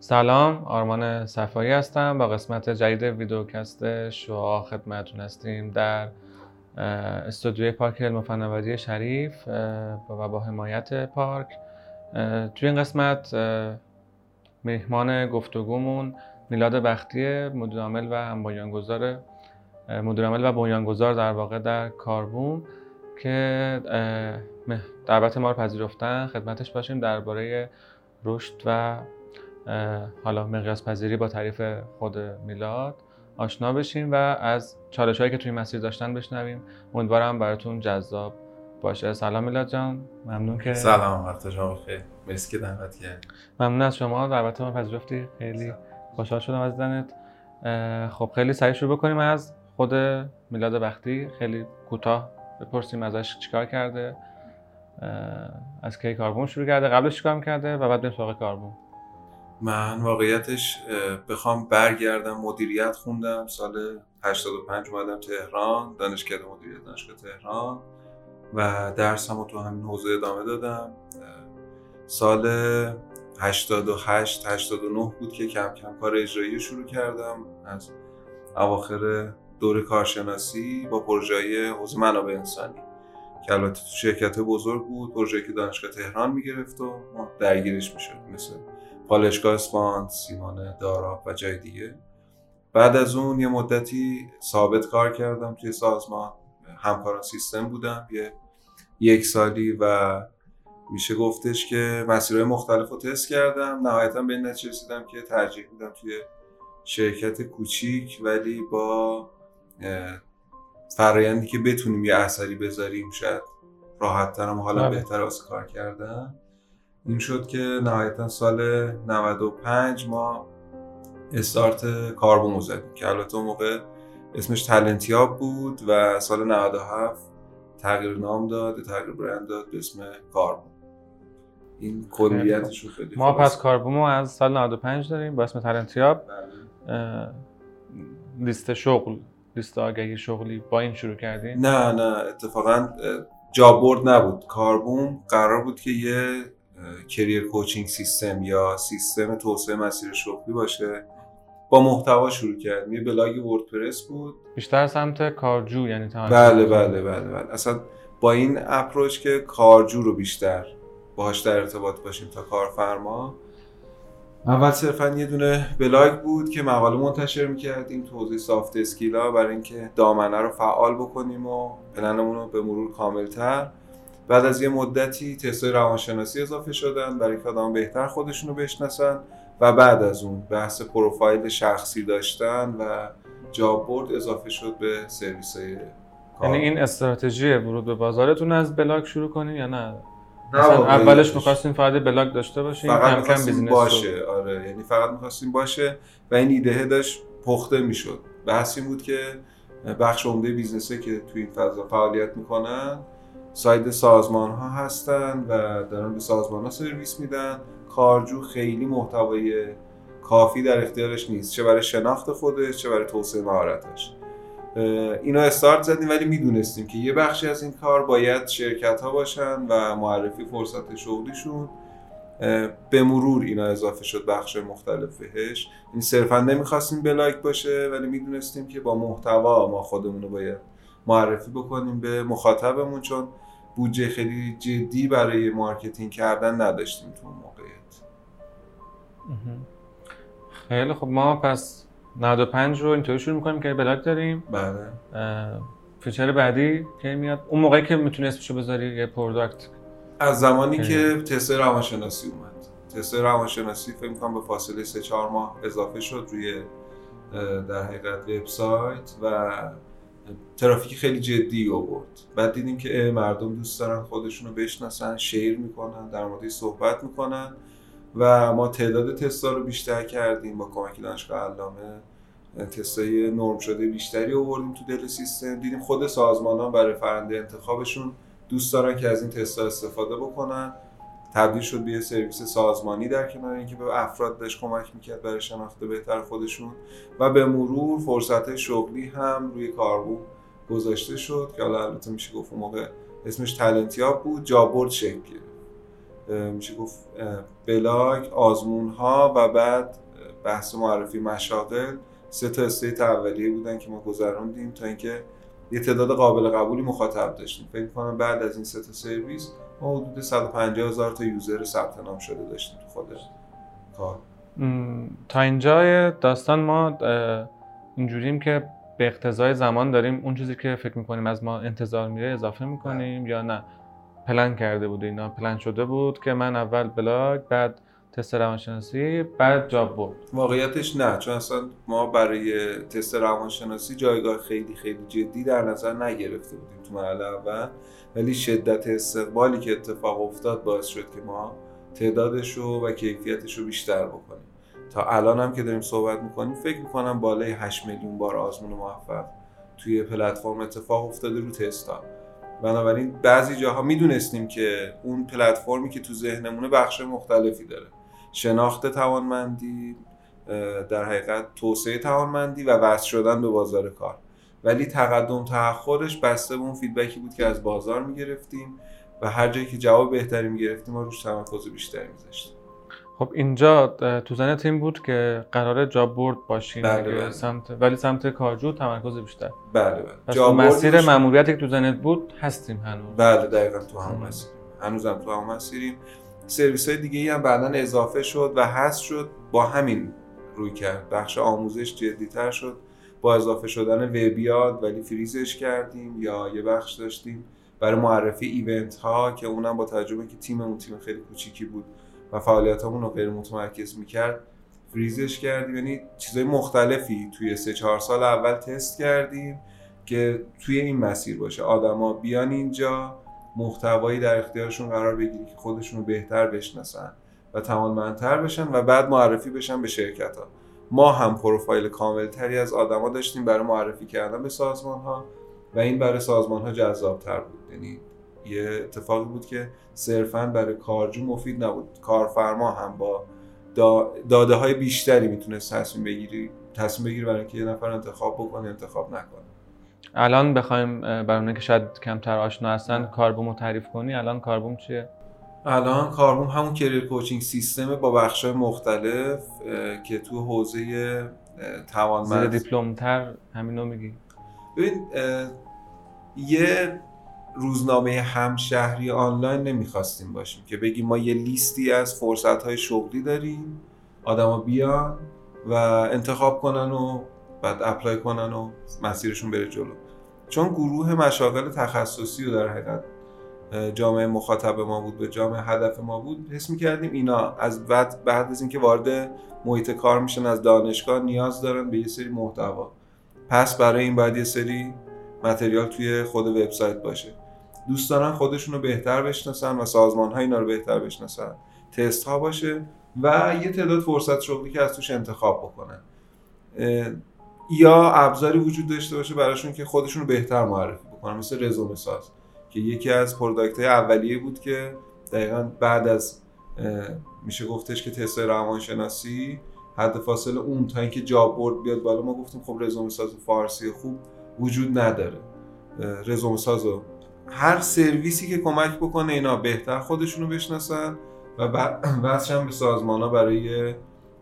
سلام آرمان صفایی هستم با قسمت جدید ویدیوکست شعا خدمتتون هستیم در استودیوی پارک علم شریف و با حمایت پارک. توی این قسمت مهمان گفتگومون میلاد بختی مدیرعامل و هم بنیانگذار مدیرعامل و بنیانگذار در واقع در کاربوم که دعوت ما رو پذیرفتن. خدمتش باشیم درباره رشد و حالا مقیاس پذیری با تعریف خود میلاد آشنا بشیم و از چالش هایی که توی مسیر داشتن بشنویم. امیدوارم براتون جذاب باشه. سلام میلاد جان. ممنون که سلام وقت شما بخیر. مرسی که دعوت کردی. ممنون از شما. دعوت ما پذیرفتی. خیلی خوشحال شدم از دیدنت خب خیلی سریع شروع بکنیم از خود میلاد بختی. خیلی کوتاه بپرسیم ازش چیکار کرده. از کی کاربون شروع کرده. قبلش چیکار کرده و بعد بریم سراغ کاربون من واقعیتش بخوام برگردم مدیریت خوندم. سال 85 اومدم تهران دانشکده مدیریت دانشگاه تهران و درسمو تو همین حوزه ادامه دادم. سال 88 89 بود که کم کم کار اجرایی شروع کردم. از اواخر دور کارشناسی با پروژه حوزه منابع انسانی که البته تو شرکت بزرگ بود پروژه که دانشگاه تهران می‌گرفت و ما درگیرش می‌شد مثل پالشگاه اسفان، سیمان داراب و جای دیگه. بعد از اون یه مدتی ثابت کار کردم توی سازمان. همکاران سیستم بودم. یه یک سالی و میشه گفتش که مسیرهای مختلف رو تست کردم. نهایتا به این نتیجه رسیدم که ترجیح میدم توی شرکت کوچیک ولی با فرایندی که بتونیم یه اثری بذاریم شاید راحت ترم حالا بله. بهتر از کار کردم این شد که نهایتا سال 95 ما استارت کاربون زدیم که البته اون موقع اسمش تلنتیاب بود و سال 97 تغییر نام داد تغییر برند داد به اسم کاربون. این کلیتش رو خیلی ما پس کاربومو از سال 95 داریم با اسم تلنتیاب بله. لیست شغل لیست آگهی شغلی با این شروع کردیم نه نه اتفاقا job board نبود. کاربوم قرار بود که یه career coaching system یا سیستم توسعه مسیر شغلی باشه. با محتوا شروع کردیم. یه blog WordPress بود. بیشتر سمت کارجو یعنی بله بله بله بله. اصلا با این approach که کارجو رو بیشتر باهاش در ارتباط باشیم تا کارفرما. اول صرفا یه دونه بلاگ بود که مقاله منتشر می‌کردیم توضیح soft skill ا برای اینکه دامنه رو فعال بکنیم و پلنمون رو به مرور کاملتر. بعد از یه مدتی تستای روانشناسی اضافه شدن برای که آدم بهتر خودشون رو بشناسن و بعد از اون بحث پروفایل شخصی داشتن و job board اضافه شد به سرویس های یعنی این استراتژی ورود به بازارتون از بلاگ شروع کنین یا نه؟ اولش می‌خواستیم فقط بلاگ داشته باشیم فقط کم کم business باشه. آره یعنی فقط می‌خواستیم باشه و این ایده داشت پخته می‌شد. بحث این بود که بخش عمده business ه که توی این فضا فعالیت می‌کنن side سازمان ها هستن و دارن به سازمان ها سرویس میدن. کارجو خیلی محتوای کافی در اختیارش نیست. چه برای شناخت خودش چه برای توسعه مهارتش. اینا استارت زدیم ولی می‌دونستیم که یه بخشی از این کار باید شرکت ها باشن و معرفی فرصت شغلیشون. به مرور اینا اضافه شد بخش مختلف بهش. این صرفا نمی‌خواستیم بلایک باشه ولی می‌دونستیم که با محتوا ما خودمون رو باید معرفی بکنیم به مخاطبمون چون بودجه خیلی جدی برای marketing کردن نداشتیم تو اون موقعیت. خیلی خب ما پس 95 رو اینطوری شروع می‌کنیم که بلاگ داریم. بله. feature بعدی که میاد. اون موقعی که می‌تونی اسمشو بذاری یه product از زمانی که تست روانشناسی اومد. تست روانشناسی فکر می‌کنم به فاصله 3 4 ماه اضافه شد روی در حقیقت وبسایت و ترافیک خیلی جدی آورد. بعد دیدیم که مردم دوست دارن خودشونو بشناسن share می‌کنن در موردش صحبت می‌کنن و ما تعداد تستا رو بیشتر کردیم با کمک دانشگاه علامه. تستای نرم شده بیشتری آوردیم تو دل سیستم. دیدیم خود سازمان ها برای فرنده انتخابشون دوست دارن که از این تستا استفاده بکنن. تبدیل شد به یه سرویس سازمانی در کنار اینکه به افراد بهش کمک می‌کرد برای شناخت بهتر خودشون و به مرور فرصت شغلی هم روی کاربون گذاشته شد که حالا البته میشه گفت موقع اسمش تلنتیاب بود job board شکل. میشه گفت بلاگ آزمون ها و بعد بحث معرفی مشاغل سه تا state اولیه بودن که ما گذروندیم تا اینکه یه تعداد قابل قبولی مخاطب داشتیم. فکر کنم بعد از این سه تا سرویس ما حدود 150 هزار تا user ثبت نام شده داشتیم تو خود کار. تا اینجا داستان ما اینجوریم که به اقتضای زمان داریم. اون چیزی که فکر می‌کنیم از ما انتظار میره اضافه می‌کنیم یا نه؟ پلن کرده بود اینا. پلن شده بود که من اول بلاگ بعد تست روانشناسی بعد job board واقعیتش نه چون اصلا ما برای تست روانشناسی جایگاه خیلی خیلی جدی در نظر نگرفته بودیم تو مرحله اول. ولی شدت استقبالی که اتفاق افتاد باعث شد که ما تعدادش رو و کیفیتش رو بیشتر بکنیم. تا الان هم که داریم صحبت می‌کنیم فکر می‌کنم بالای 8 میلیون بار آزمون موفق توی پلتفرم اتفاق افتاده رو تستا بنابراین بعضی جاها می‌دونستیم که اون پلتفرمی که تو ذهنمونه بخش مختلفی داره. شناخت توانمندی در حقیقت توسعه توانمندی و وصل شدن به بازار کار ولی تقدم تأخرش بسته به اون فیدبکی بود که از بازار می‌گرفتیم و هر جایی که جواب بهتری می‌گرفتیم ما روش تمرکز بیشتری میذاشتیم خب اینجا تو زن تیم بود که قرار جاب بورد باشیم بله بله. سمت ولی سمت کارجو تمرکز بیشتر بله بله جاب مسیر. ماموریتی که تو زنت بود هستیم هنوز بله دقیقا تو هم. مسیریم هنوزم تو هم مسیریم سرویس های دیگه هم بعدا اضافه شد و هست شد با همین روی کرد. بخش آموزش جدیتر شد. با اضافه شدن وبیاد ولی فریزش کردیم یا یه بخش داشتیم برای معرفی ایونت ها که اونم با تجربه که تیممون تیم خیلی کوچیکی بود و فعالیتامون رو غیر متمرکز می‌کرد فریزش کردیم. یعنی چیزای مختلفی توی سه چهار سال اول تست کردیم که توی این مسیر باشه. آدما بیان اینجا محتوایی در اختیارشون قرار بگیری که خودشون رو بهتر بشناسن و توانمندتر بشن و بعد معرفی بشن به شرکت ها ما هم پروفایل کاملتری از آدما داشتیم برای معرفی کردن به سازمان ها و این برای سازمان ها جذابتر بود. یعنی یه اتفاقی بود که صرفا برای کارجو مفید نبود. کارفرما هم با دا- داده های بیشتری می‌تونست تصمیم بگیری تصمیم بگیری برای اینکه یه نفر انتخاب بکنه انتخاب نکنه. الان بخوایم برای اونایی که شاید کمتر آشنا هستن کاربوم رو تعریف کنی. الان کاربوم چیه؟ الان کاربوم همون کریر کوچینگ سیستم با بخش‌های مختلف که تو حوزه زیر توانمند. دیپلم تر همینو میگی. ببین یه روزنامه همشهری آنلاین نمی‌خواستیم باشیم که بگیم ما یه لیستی از فرصت‌های شغلی داریم آدما بیان و انتخاب کنن و بعد اپلای کنن و مسیرشون بره جلو. چون گروه مشاغل تخصصی رو در حقیقت جامعه مخاطب ما بود به جامعه هدف ما بود حس می‌کردیم اینا از بعد بعد از اینکه وارد محیط کار میشن از دانشگاه نیاز دارن به یه سری محتوا. پس برای این باید یه سری material توی خود وبسایت باشه. دوست دارن خودشون رو بهتر بشناسن و سازمان ها اینا رو بهتر بشناسن. تست ها باشه و یه تعداد فرصت شغلی که از توش انتخاب بکنن. یا ابزاری وجود داشته باشه براشون که خودشون رو بهتر معرفی بکنن. مثل رزومه ساز که یکی از product های اولیه بود که دقیقا بعد از میشه گفتش که تست روانشناسی حد فاصل اون تا اینکه جاب بورد بیاد بالا ما گفتیم خب رزومه ساز فارسی خوب وجود نداره. رزومه سازو هر سرویسی که کمک بکنه اینا بهتر خودشونو بشناسن و وصلشن به سازمان ها برای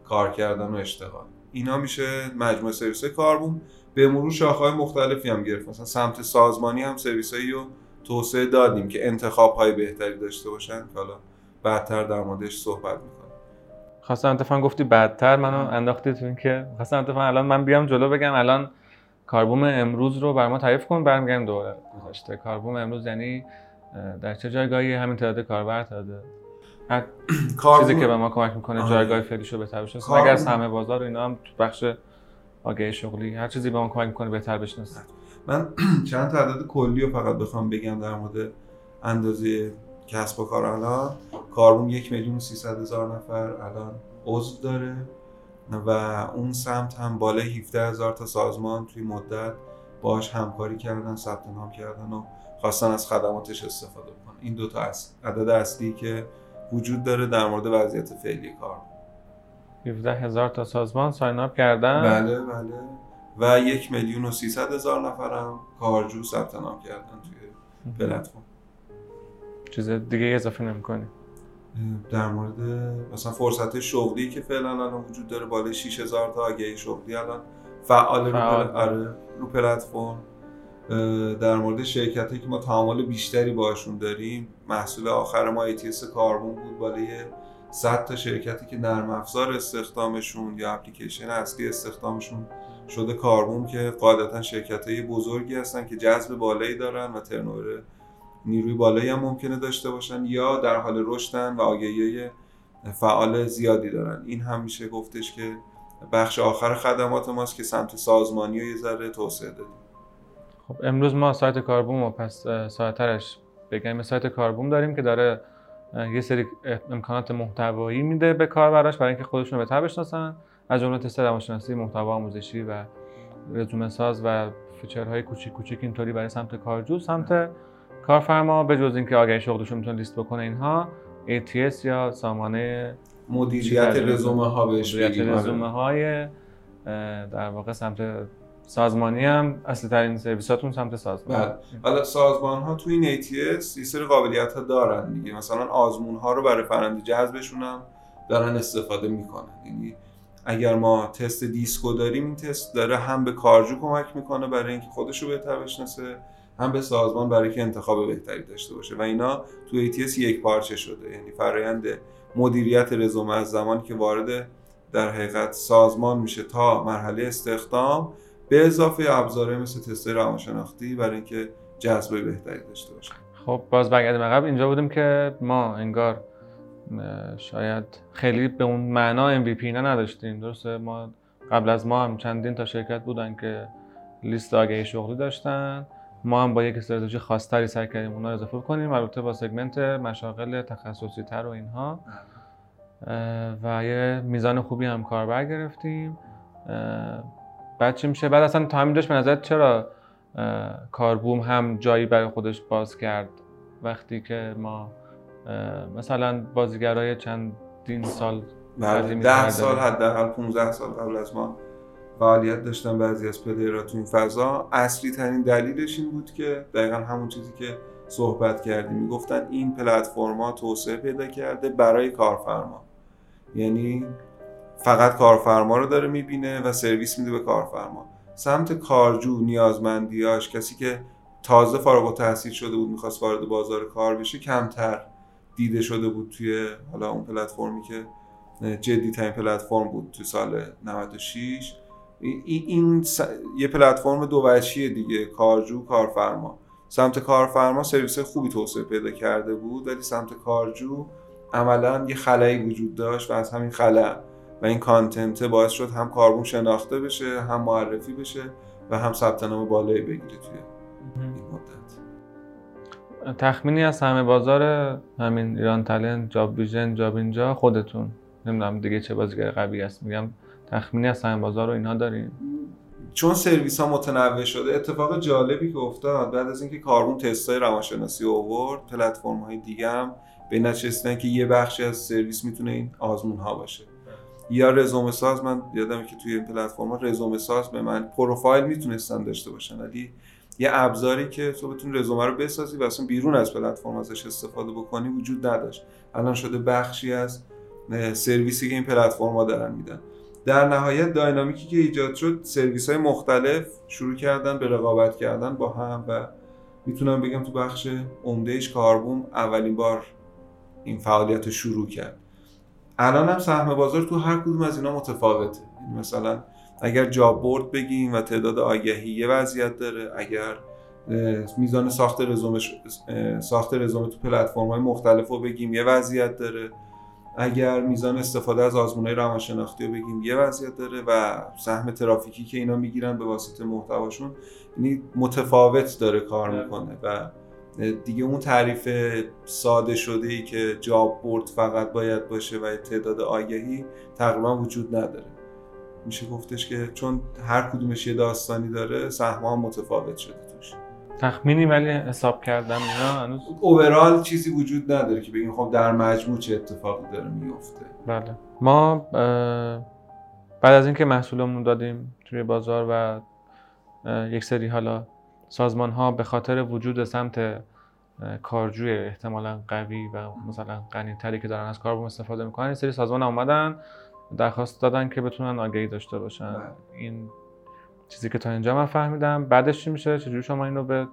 کار کردن و اشتغال. اینا میشه مجموعه سرویس کاربوم به مرور شاخه‌های مختلفی هم گرفت. مثلا سمت سازمانی هم سرویسایی رو توسعه دادیم که انتخاب های بهتری داشته باشن که حالا بعدتر در موردش صحبت می‌کنم. خواستم اتفاقا گفتی بعدتر منو انداختی تو که خواستم اتفاقا الان من بیام جلو بگم الان کاربوم امروز رو بر ما تعریف کن برمیگردیم دوره گذشته کاربوم امروز یعنی در چه جایگاهی؟ همین تعداد کاربر تعداد چیزی که به ما کمک می‌کنه. جایگاه فعلیش رو بهتر بشناسیم اگر از همه بازار و اینا هم تو بخش آگهی شغلی هر چیزی به ما کمک می‌کنه بهتر بشناسیم من چند تعداد کلی رو فقط بخوام بگم در مورد اندازه کسب و کار. الان کاربوم یک میلیون و سیصد هزار نفر الان عضو داره و اون سمت هم بالای 17 هزار تا سازمان توی مدت باش همکاری کردن ثبت نام کردن و خواستن از خدماتش استفاده کنن. این دو تا اصل. عدد اصلی که وجود داره در مورد وضعیت فعلی کار. 17 هزار تا سازمان ساین اپ کردن. بله بله. و یک میلیون و سیصد هزار نفرم کارجو ثبت نام کردن توی پلتفرم. چیز دیگه اضافه نمی‌کنی؟ در مورد مثلا فرصت شغلی که فعلا الان وجود داره بالای 6000 تا آگهی شغلی الان فعال رو, آره، رو پلتفرم. در مورد شرکتی که ما تعامل بیشتری باشون داریم محصول آخر ما ATS کاربون بود بالای 100 تا شرکتی که نرم افزار استخدامشون یا اپلیکیشن اصلی استخدامشون شده کاربون که قاعدتا شرکت های بزرگی هستن که جذب بالایی دارن و ترنور نیروی بالایی هم ممکنه داشته باشن یا در حال رشدن و آگهی فعال زیادی دارن. این هم میشه گفتش که بخش آخر خدمات ماست که سمت سازمانی و یه ذره توسعه دادیم. خب امروز ما سایت کاربوم و پس سایترش بگیم سایت کاربوم داریم که داره یه سری امکانات محتوایی میده به کاربراش برای اینکه خودشون رو بهتر بشناسن از جمله تست روانشناسی محتوا آموزشی و رزومه ساز و فیچرهای کوچیک کوچیک اینطوری برای سمت کارجو سمت کارفرما به جز اینکه آگهی شغلشون می‌تونه لیست بکنه اینها ATS یا سامانه مدیریت رزومه ها بهش مدیریت آره. رزومه های در واقع سمت سازمانی هم اصلی ترین سرویساتون سمت سازمان. بله. حالا سازمان ها تو این ATS یه سری قابلیت ها دارن دیگه. مثلا آزمون ها رو برای فرنده جذبشون هم دارن استفاده می‌کنن. یعنی اگر ما تست دیسکو داریم این تست داره هم به کارجو کمک می‌کنه برای اینکه خودش رو بهتر بشناسه هم به سازمان برای که انتخاب بهتری داشته باشه. و اینا تو ATS یک پارچه شده. یعنی فرایند مدیریت رزومه از زمانی که وارد در حقیقت سازمان میشه تا مرحله استخدام به اضافه ابزارهای مثل تست روانشناختی برای اینکه جذب بهتری داشته باشه خب باز برگردیم عقب. اینجا بودیم که ما انگار شاید خیلی به اون معنا MVP اینا نداشتیم. درسته؟ ما قبل از ما هم چندین تا شرکت بودن که لیست آگهی شغلی داشتن. ما هم با یک استراتژی خاصتری سعی کردیم اونا رو اضافه کنیم البته با سگمنت مشاغل تخصصی تر و اینها. و یه میزان خوبی هم کاربر گرفتیم. بعد چی میشه؟ بعد اصلا تا همینجاش به نظر چرا کاربوم هم جایی برای خودش باز کرد وقتی که ما مثلا بازیگرای چندین سال بله ده سال حداقل 15 سال قبل از ما فعالیت داشتن بعضی از پلیرها تو این فضا. اصلی ترین دلیلش این بود که دقیقا همون چیزی که صحبت کردیم. می‌گفتن این پلتفرما توسعه پیدا کرده برای کارفرما. یعنی فقط کارفرما رو داره می‌بینه و سرویس میده به کارفرما. سمت کارجو نیازمندیاش کسی که تازه فارغ التحصیل شده بود می‌خواست وارد بازار کار بشه کمتر دیده شده بود توی حالا اون پلتفرمی که جدی ترین پلتفرم بود تو سال 96 این, این یه پلتفرم دو وجهیه دیگه کارجو کارفرما. سمت کارفرما سرویس خوبی توسعه پیدا کرده بود ولی سمت کارجو عملا یه خلایی وجود داشت و از همین خلا و این کانتنت باعث شد هم کاربون شناخته بشه هم معرفی بشه و هم ثبت نام بالایی بگیره توی این مدت. تخمینی از همه بازار همین ایران تالنت جاب ویژن جابینجا خودتون. نمی‌دونم دیگه چه بازیگر قوی است. میگم تخمینی از همه بازار رو اینها دارین. چون سرویس ها متنوع شده اتفاق جالبی که افتاد بعد از اینکه کاربوم تستای روانشناسی آورد پلتفرم های دیگه هم به که یه بخشی از سرویس می‌تونه این آزمون ها باشه. یا رزومه ساز من یادمه که توی این پلتفرم رزومه ساز به من پروفایل می‌تونستن داشته باشن. ولی یه ابزاری که تو بتونی رزومه رو بسازی و اصلا بیرون از پلتفرم ازش استفاده بکنی وجود نداشت. الان شده بخشی از سرویسی که این پلتفرم ها دارن میدن. در نهایت داینامیکی که ایجاد شد سرویس های مختلف شروع کردن به رقابت کردن با هم و می‌تونم بگم تو بخش عمدهش کاربوم اولین بار این فعالیت رو شروع کرد. الان هم سهم بازار تو هر کدوم از اینا متفاوته. یعنی مثلا اگر جاب بورد بگیم و تعداد آگهی یه وضعیت داره اگر میزان ساخت رزومه ساخت رزومه تو پلتفرم های مختلف رو بگیم یه وضعیت داره. اگر میزان استفاده از آزمونهای روانشناختی رو بگیم یه وضعیت داره و سهم ترافیکی که اینا می‌گیرن به واسطه محتواشون یعنی متفاوت داره کار می‌کنه و دیگه اون تعریف ساده شده ای که جاب برد فقط باید باشه و تعداد آگهی تقریبا وجود نداره. میشه گفتش که چون هر کدومش یه داستانی داره سهم هم متفاوت شده توش. تخمینی ولی حساب کردم اینا هنوز اوورال چیزی وجود نداره که بگیم خب در مجموع چه اتفاقی داره میفته بله. ما بعد از اینکه محصولمون دادیم توی بازار و یک سری حالا سازمان ها به خاطر وجود سمت کارجوی احتمالا قوی و مثلا غنیتری که دارن از کاربوم استفاده می‌کنن این سری سازمان اومدن درخواست دادن که بتونن آگهی داشته باشن. بله. این چیزی که تا اینجا من فهمیدم. بعدش چی میشه؟ چجوری شما این رو به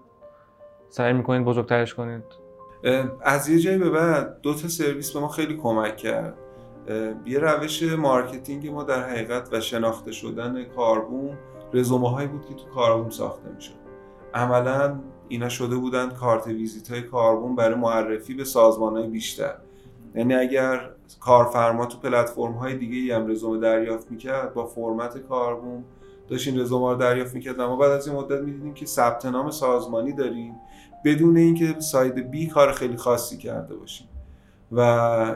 سعی می‌کنید بزرگترش کنید؟ از یه جایی به بعد دو تا سرویس به ما خیلی کمک کرد. یه روش marketing ما در حقیقت و شناخته شدن کاربوم رزومه هایی بود که تو کاربوم ساخته می‌شد. عملا اینا شده بودن کارت ویزیت های کاربوم برای معرفی به سازمان های بیشتر. یعنی اگر کارفرما تو پلتفرم های دیگه هم رزومه دریافت می‌کرد با فرمت کاربوم داشت این رزومه رو دریافت می‌کرد اما بعد از این مدت می‌دیدیم که ثبت نام سازمانی داریم بدون اینکه ساید بی کار خیلی خاصی کرده باشیم. و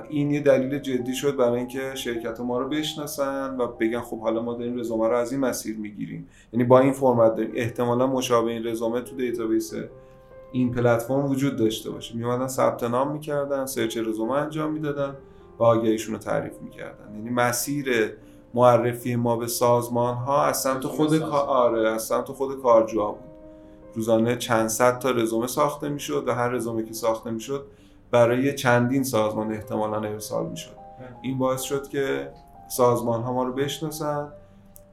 این یه دلیل جدی شد برای اینکه شرکت ما رو بشناسن و بگن خب حالا ما داریم رزومه رو از این مسیر می‌گیریم. یعنی با این فرمت داریم. احتمالا مشابه این رزومه تو database این پلتفرم وجود داشته باشه. میومدن ثبت نام می‌کردن search رزومه انجام می‌دادن و آگهیشون رو تعریف می‌کردن. یعنی مسیر معرفی ما به سازمان ها از سمت خود آره از سمت خود کارجوها بود. روزانه چند صد تا رزومه ساخته می‌شد و هر رزومه که ساخته می‌شد برای چندین سازمان احتمالا ارسال می‌شد. این باعث شد که سازمان ها ما رو بشناسن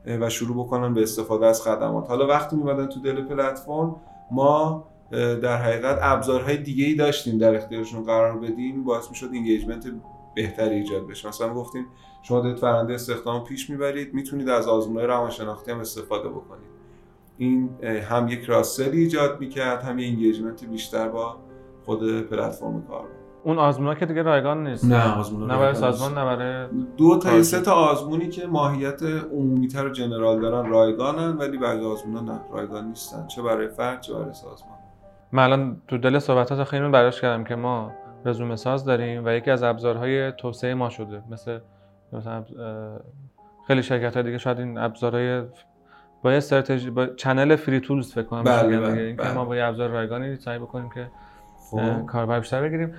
و شروع بکنن به استفاده از خدمات. حالا وقتی میمدن تو دل پلتفرم ما در حقیقت ابزارهای دیگه ای داشتیم در اختیارشون قرار بدیم باعث می‌شد engagement بهتری ایجاد بشه. مثلا گفتیم شما دارید فرآیند استخدام پیش می‌برید می‌تونید از آزمونهای روانشناختی هم استفاده بکنید. این هم یک cross-sell ی ایجاد می‌کرد هم یه engagement بیشتر با خود پلتفرم کار اون آزمونا که دیگه رایگان نیست. نه، آزمونا نه برای سازمان نه برای دو تا. سه تا آزمونی که ماهیت عمومیتر و جنرال دارن رایگانن ولی بقیه آزمونا نه رایگان نیستن. چه برای فرد چه برای سازمان. من الان تو دل صحبتات خیلی برداشت کردم که ما رزومه ساز داریم و یکی از ابزارهای توسعه ما شده. مثل مثلا خیلی شرکت های دیگه شاید این ابزارهای با یه استراتژی با چنل فری تولز فکر کنم. بله، بله، بله. ما با یه ابزار رایگانی سعی بکنیم که کاربر بیشتر بگیریم.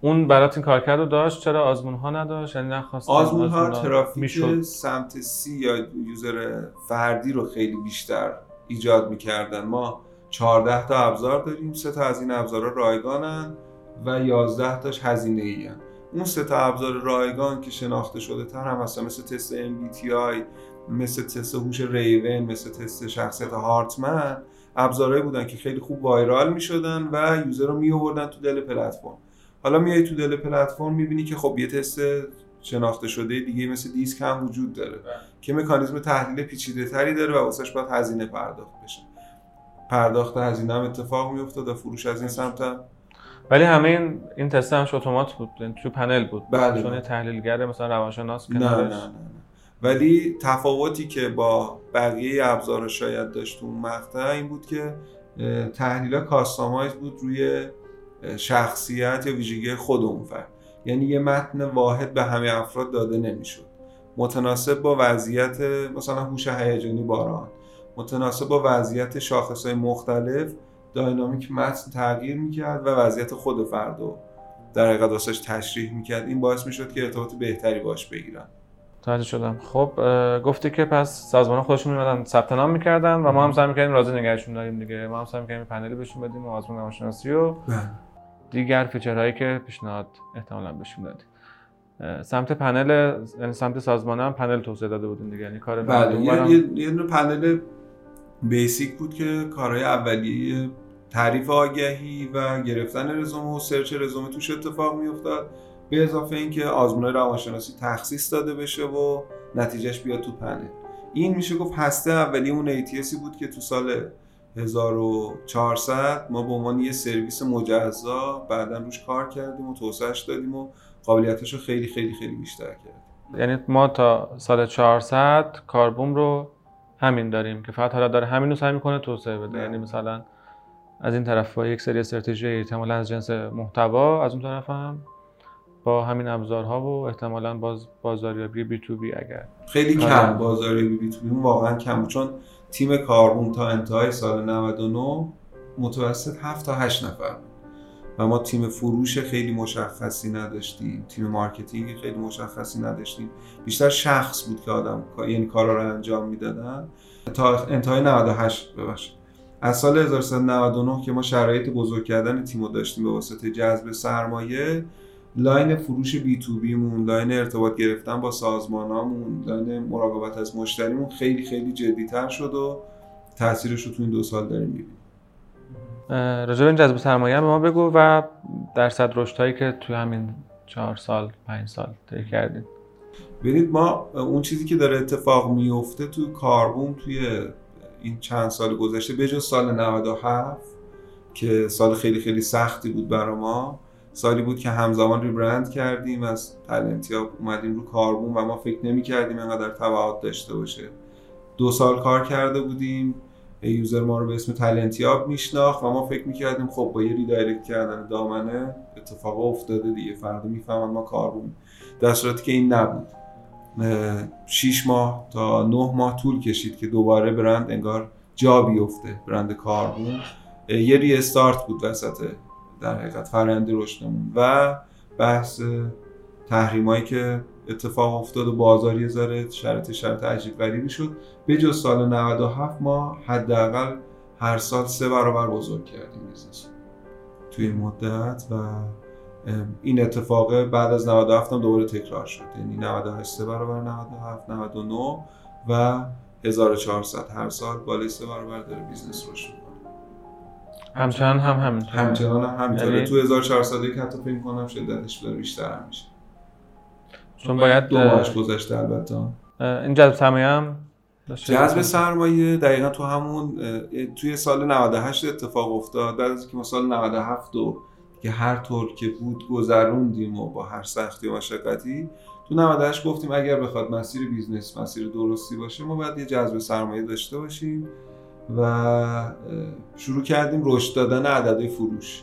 اون برات این کارکرد رو داشت چرا آزمون ها نداشت؟ یعنی نخواست آزمون ها ترافیک می‌شد. سمت سی یا یوزر فردی رو خیلی بیشتر ایجاد می‌کردن. ما 14 تا ابزار داریم سه تا از این ابزارها رایگانن و 11 تاش هزینه ای اون سه تا ابزار رایگان که شناخته شده تر هم هستن مثل تست MBTI مثل تست هوش ریون مثل تست شخصیت هارتمن ابزارهایی بودن که خیلی خوب وایرال می‌شدن و یوزر رو میآوردن تو دل پلتفرم. حالا میای تو دل پلتفرم می‌بینی که خب یه تست شناخته شده دیگه مثل دیسک هم وجود داره که مکانیزم تحلیل پیچیده تری داره و واسش باید هزینه پرداخت بشه. پرداخت هزینه هم اتفاق میافتاد و فروش از این سمت هم. ولی همه این این تست همش اتومات بود یعنی تو پنل بود. بله. چون تحلیلگر مثلا روانشناس نه نه نه نه. ولی تفاوتی که با بقیه ابزار شاید داشت اون مقطع این بود که تحلیل کاستامایز بود روی شخصیت یا ویژگی خود اون فرد یعنی یه متن واحد به همه افراد داده نمی‌شد. متناسب با وضعیت مثلا هوش هیجانی باران. متناسب با وضعیت شاخصهای مختلف داینامیک متن تغییر می‌کرد و وضعیت خود فرد رو در حقیقت تشریح می‌کرد. این باعث می‌شد که ارتباط بهتری باش بگیرن. متوجه شدم. خب اه، گفتی که پس سازمان خودشون میمدن ثبت نام می‌کردن و ما هم سعی می‌کردیم راضی نگهشون داریم دیگه. ما هم سعی می‌کردیم پنلی بهشون بدیم و آزمون روانشناسی و دیگر feature هایی که پیشنهاد احتمالا بهشون دادیم. سمت پنل یعنی سمت سازمان هم پنل توسعه داده بودیم دیگه. یعنی کار بله یه یه دونه پنل basic بود که کارهای اولیه تعریف آگهی و گرفتن رزومه و search رزومه توش اتفاق میافتاد. به اضافه اینکه آزمون روانشناسی تخصیص داده بشه و نتیجهش بیاد تو پنل. این میشه گفت هسته اولی اون ATSی بود که تو سال 1400 ما به عنوان یه سرویس مجزا بعدا روش کار کردیم و توسعهش دادیم و قابلیتش رو خیلی خیلی خیلی بیشتر کردیم. یعنی ما تا سال 400 کاربوم رو همین داریم که فقط حالا داره همین رو سعی می‌کنه توسعه بده. یعنی مثلا از این طرف با یک سری استراتژی احتمالا از جنس محتوا از اون طرف هم با همین ابزارها و احتمالا باز بازاریابی B to B اگر خیلی. کم بازاریابی B to B واقعا کم چون تیم کاربوم تا انتهای سال 99 متوسط 7 تا 8 نفر و ما تیم فروش خیلی مشخصی نداشتیم. تیم marketing خیلی مشخصی نداشتیم. بیشتر شخص بود که آدم یعنی کارا رو انجام می‌دادن. تا انتهای 98 ببخشید. از سال 1399 که ما شرایط بزرگ کردن تیمو داشتیم به واسطه جذب سرمایه line فروش B to B مون line ارتباط گرفتن با سازمانامون line مراقبت از مشتریمون خیلی خیلی جدیتر شد و تاثیرش رو تو این دو سال داریم می‌بینیم. راجع به جذب سرمایه به ما بگو و درصد رشد که توی همین چهار سال پنج سال طی کردیم ببینید ما اون چیزی که داره اتفاق میفته تو کاربوم توی این چند سال گذشته به جز سال 97 که سال خیلی خیلی سختی بود برای ما سالی بود که همزمان ریبرند کردیم از تلنتیا اومدیم رو کاربون و ما فکر نمی کردیم اینقدر تبعات داشته باشه. دو سال کار کرده بودیم یوزر ما رو به اسم تلنتیاب میشناخت و ما فکر می‌کردیم خب با یه ریدایرکت کردن دامنه اتفاق افتاده دیگه فردا می‌فهمن ما کاربون. در صورتی که این نبود. شیش ماه تا نه ماه طول کشید که دوباره برند انگار جا بیفته برند کاربوم. یه restart بود وسط در حقیقت روند رشدمون و بحث تحریمایی که اتفاق افتاد و بازار یه ذره شرط شرط عجیب غریبی شد. به جز سال 97 ما حداقل هر سال سه برابر بزرگ کردیم business توی مدت و این اتفاق بعد از 97 هم دوباره تکرار شد. یعنی 98 سه برابر 97 99 و 1400 هر سال بالای سه برابر داره business رشد همچنان هم همینطوره همچنان هم همینطوره. یعنی... تو 1400 که حتی فکر کنم شدتش داره بیشتر میشه. چون باید دو ماهش گذشته البته. این جذب سرمایه هم جذب سرمایه دقیقا تو همون توی سال 98 اتفاق افتاد. بعد از که ما سال 97 و که هر طور که بود گذروندیم و با هر سختی و مشقتی تو 98 گفتیم اگر بخواد مسیر business مسیر درستی باشه ما باید یه جذب سرمایه داشته باشیم. و شروع کردیم رشد دادن عددهای فروش.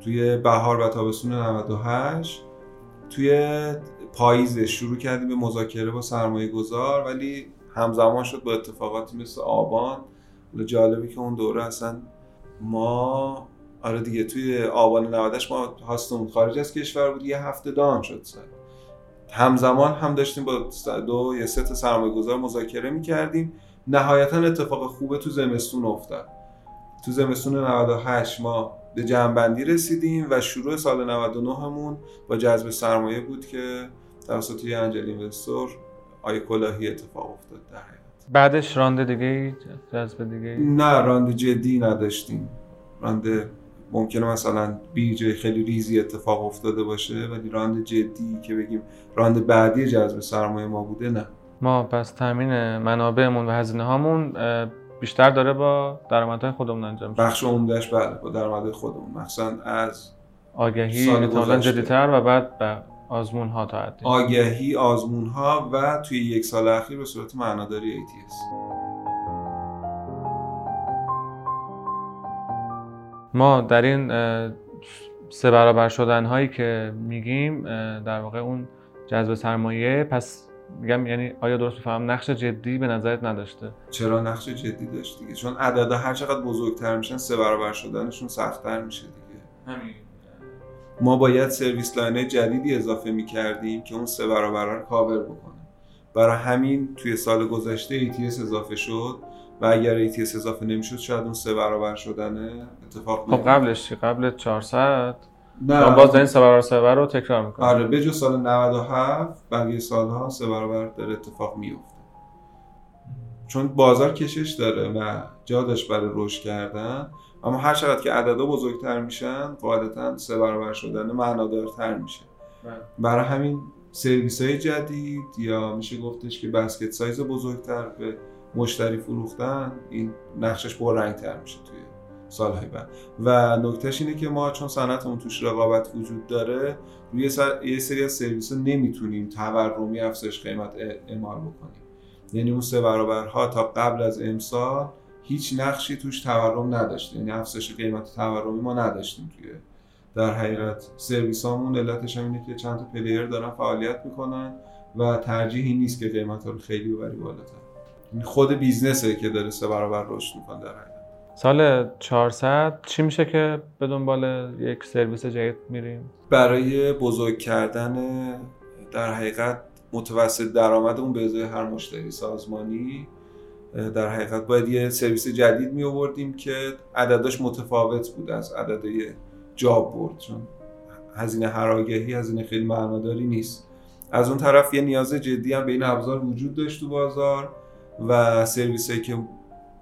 توی بهار و تابستون 98 توی پاییز شروع کردیم به مذاکره با سرمایه گذار ولی همزمان شد با اتفاقاتی مثل آبان. جالبی که اون دوره اصلا ما آره دیگه توی آبان 98 ما هاستمون خارج از کشور بود یه هفته دان شد سر. همزمان هم داشتیم با دو یا سه تا سرمایه گذار مذاکره می‌کردیم. نهایتا اتفاق خوبه تو زمستون افتاد. تو زمستون 98 ما به جمعبندی رسیدیم و شروع سال 99 همون با جذب سرمایه بود که توسط یه انجل اینوستور آی کلاهی اتفاق افتاد در حیات. بعدش رانده دیگه جذب دیگه نه رانده جدی نداشتیم. رانده ممکنه مثلا بیجای خیلی ریزی اتفاق افتاده باشه ولی راند جدی که بگیم راند بعدی جذب سرمایه ما بوده نه. ما پس تامین منابعمون و هزینه هامون بیشتر داره با درآمدهای خودمون انجام میشه. بخش عمدهش بله با درآمدهای خودمون مثلا از آگهی احتمالاً جدیتر و بعد به آزمون ها تا آگهی آزمون ها و توی یک سال اخیر به صورت معناداری ATS ما در این سه برابر شدن هایی که میگیم در واقع اون جذب سرمایه پس میگم یعنی آیا درست بفهم نقش جدی به نظرت نداشته. چرا نقش جدی داشت دیگه؟ چون عددا هر چقدر بزرگتر میشن سه برابر شدنشون سختتر میشه دیگه. همین. ما باید service line جدیدی اضافه می‌کردیم که اون سه برابر رو کاور بکنه. برای همین توی سال گذشته ATS اضافه شد و اگر ATS اضافه نمی‌شد شاید اون سه برابر شدنه اتفاق خب قبلش قبل 400 نه. باز این سه برابر سه رو تکرار می‌کنه آره به سال 97 بقیه سالها سه برابر داره اتفاق میفته چون بازار کشش داره و جا داشت برای رشد کردن اما هر چقدر که عددا بزرگتر میشن قاعدتا سه برابر شدن معنادارتر میشه. بله. برای همین سرویس های جدید یا میشه گفتش که بسکت سایز بزرگتر به مشتری فروختن این نقشش تر میشه توی سالهای بعد. و نکتهش اینه که ما چون صنعتمون توش رقابت وجود داره روی سر... یه سری از سرویس نمی‌تونیم تورمی افزایش قیمت اعمال بکنیم. یعنی اون سه برابرها تا قبل از امسال هیچ نقشی توش تورم نداشته یعنی افزایش قیمت تورمی ما نداشتیم توی در حقیقت سرویس هامون علتش هم اینه که چند تا player دارن فعالیت می‌کنن و ترجیحی نیست که قیمت رو خیلی ببری بالاتر. خود بیزنسه که داره سه برابر رشد می‌کنه در حقیقت. سال 400 چی میشه که به دنبال یک سرویس جدید میریم؟ برای بزرگ کردن در حقیقت متوسط درآمد اون به ازای هر مشتری سازمانی در حقیقت باید یه سرویس جدید می آوردیم که عدداش متفاوت بود از عددهای job board. چون هزینه هر آگهی هزینه خیلی معناداری نیست. از اون طرف یه نیاز جدی هم به این ابزار وجود داشت تو بازار و سرویس که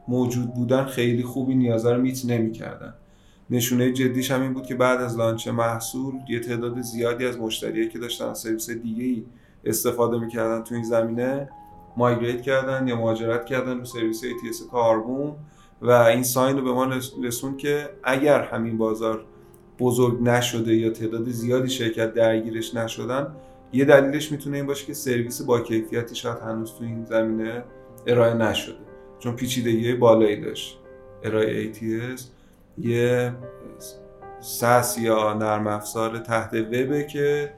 موجود بودن خیلی خوبی نیازه رو meet نمی‌کردن. نشونه جدیش هم این بود که بعد از launch محصول یه تعداد زیادی از مشتریایی که داشتن از سرویس دیگه ای استفاده می‌کردن تو این زمینه مایگریت کردن یا مهاجرت کردن رو سرویس ATS کاربون و این ساین رو به ما رسون که اگر همین بازار بزرگ نشده یا تعداد زیادی شرکت درگیرش نشدن یه دلیلش می‌تونه این باشه که سرویس با کیفیتی شاید هنوز تو این زمینه ارائه نشده. چون پیچیدگی بالایی داشت. ارائه ATS یه سس یا نرم افزار تحت وبه که